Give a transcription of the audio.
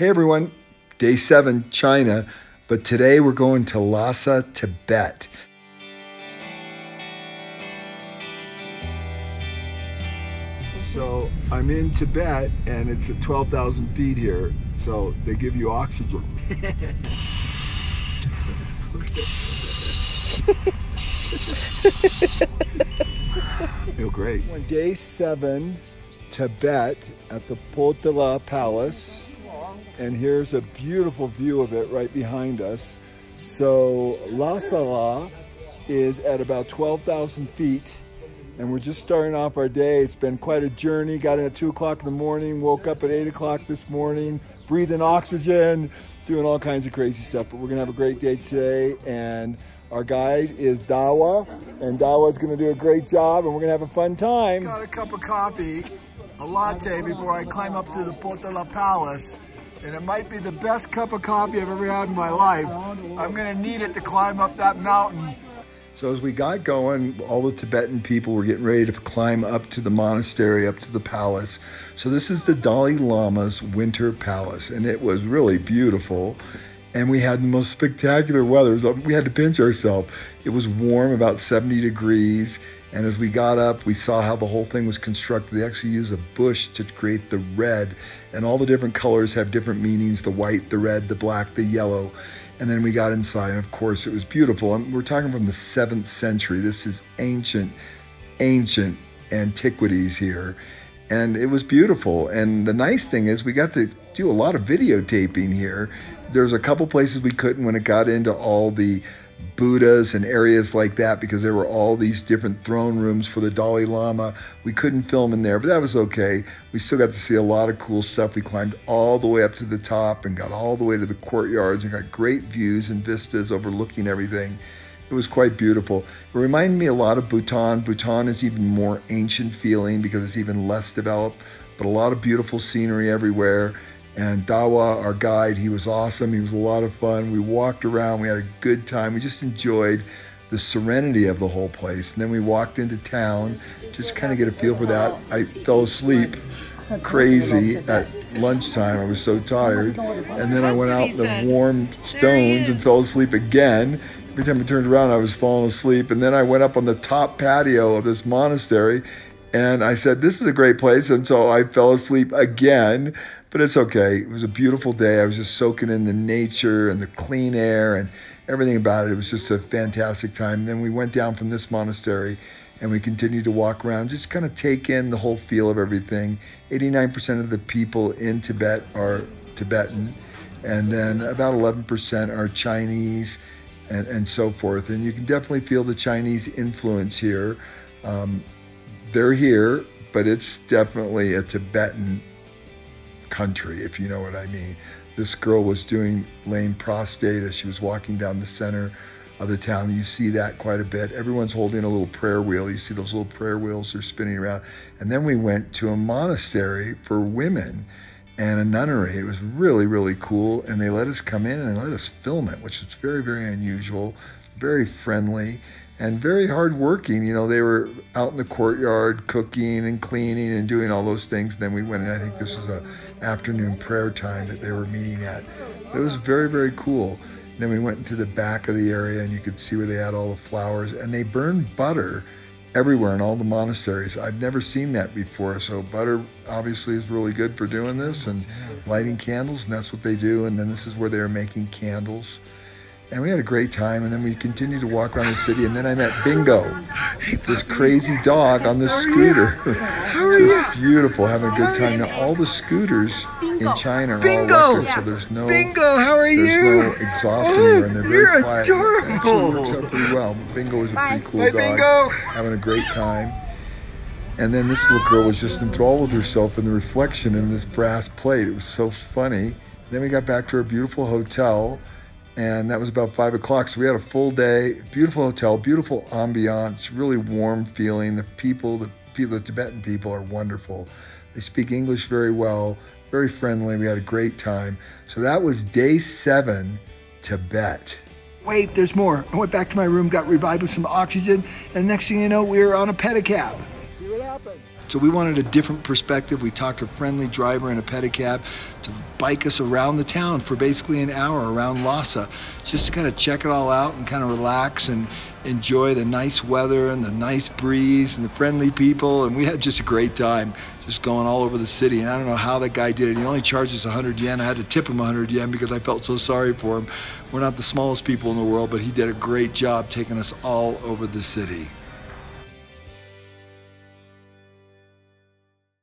Hey everyone, day seven, China, but today we're going to Lhasa, Tibet. So I'm in Tibet and it's at 12,000 feet here, so they give you oxygen. Feel great. On day seven, Tibet at the Potala Palace. And here's a beautiful view of it right behind us. So Lhasa is at about 12,000 feet and we're just starting off our day. It's been quite a journey. Got in at two o'clock in the morning, woke up at eight o'clock this morning, breathing oxygen, doing all kinds of crazy stuff. But we're gonna have a great day today. And our guide is Dawa, and Dawa's gonna do a great job, and we're gonna have a fun time. Got a cup of coffee, a latte before I climb up to the Potala Palace. And it might be the best cup of coffee I've ever had in my life. I'm gonna need it to climb up that mountain. So as we got going, all the Tibetan people were getting ready to climb up to the monastery, up to the palace. So this is the Dalai Lama's winter palace, and it was really beautiful. And we had the most spectacular weather. We had to pinch ourselves. It was warm, about 70 degrees. And as we got up, we saw how the whole thing was constructed. They actually use a bush to create the red, and all the different colors have different meanings the white, the red, the black, the yellow. And then we got inside, and of course, it was beautiful. And we're talking from the seventh century. This is ancient, ancient antiquities here. And it was beautiful. And the nice thing is, we got to do a lot of videotaping here. There's a couple places we couldn't when it got into all the Buddhas and areas like that because there were all these different throne rooms for the Dalai Lama. We couldn't film in there, but that was okay. We still got to see a lot of cool stuff. We climbed all the way up to the top and got all the way to the courtyards and got great views and vistas overlooking everything. It was quite beautiful. It reminded me a lot of Bhutan. Bhutan is even more ancient feeling because it's even less developed, but a lot of beautiful scenery everywhere. And Dawa, our guide, he was awesome. He was a lot of fun. We walked around, we had a good time. We just enjoyed the serenity of the whole place. And then we walked into town, just kind of get a feel for that. I fell asleep crazy at lunchtime. I was so tired. And then I went out in the warm stones and fell asleep again. Every time I turned around, I was falling asleep. And then I went up on the top patio of this monastery and I said, This is a great place. And so I fell asleep again but it's okay. It was a beautiful day. I was just soaking in the nature and the clean air and everything about it. It was just a fantastic time. And then we went down from this monastery and we continued to walk around, just kind of take in the whole feel of everything. 89% of the people in Tibet are Tibetan, and then about 11% are Chinese and, and so forth. And you can definitely feel the Chinese influence here. Um, they're here, but it's definitely a Tibetan country, if you know what I mean. This girl was doing lame prostate as she was walking down the center of the town. You see that quite a bit. Everyone's holding a little prayer wheel. You see those little prayer wheels, they're spinning around. And then we went to a monastery for women and a nunnery. It was really, really cool. And they let us come in and let us film it, which was very, very unusual, very friendly and very hardworking. You know, they were out in the courtyard cooking and cleaning and doing all those things. And then we went and I think this was a afternoon prayer time that they were meeting at. It was very, very cool. And then we went into the back of the area and you could see where they had all the flowers and they burned butter everywhere in all the monasteries. I've never seen that before. So butter obviously is really good for doing this and lighting candles and that's what they do. And then this is where they're making candles and we had a great time. And then we continued to walk around the city. And then I met Bingo, this crazy dog on this scooter. Just beautiful, having a good time. Now all the scooters in China are Bingo. all electric, so there's no Bingo, how are you? there's no exhaust oh, anywhere, and they're very You're quiet. adorable. It actually works out pretty well. Bingo is a pretty cool Bye, dog, Bingo. having a great time. And then this little girl was just enthralled with herself in the reflection in this brass plate. It was so funny. Then we got back to our beautiful hotel and that was about five o'clock. So we had a full day, beautiful hotel, beautiful ambiance, really warm feeling. The people, the people, the Tibetan people are wonderful. They speak English very well, very friendly. We had a great time. So that was day seven, Tibet. Wait, there's more. I went back to my room, got revived with some oxygen, and next thing you know, we were on a pedicab. See what happened. So we wanted a different perspective. We talked to a friendly driver in a pedicab to bike us around the town for basically an hour around Lhasa, just to kind of check it all out and kind of relax and enjoy the nice weather and the nice breeze and the friendly people. And we had just a great time just going all over the city. And I don't know how that guy did it. He only charged us 100 yen. I had to tip him 100 yen because I felt so sorry for him. We're not the smallest people in the world, but he did a great job taking us all over the city.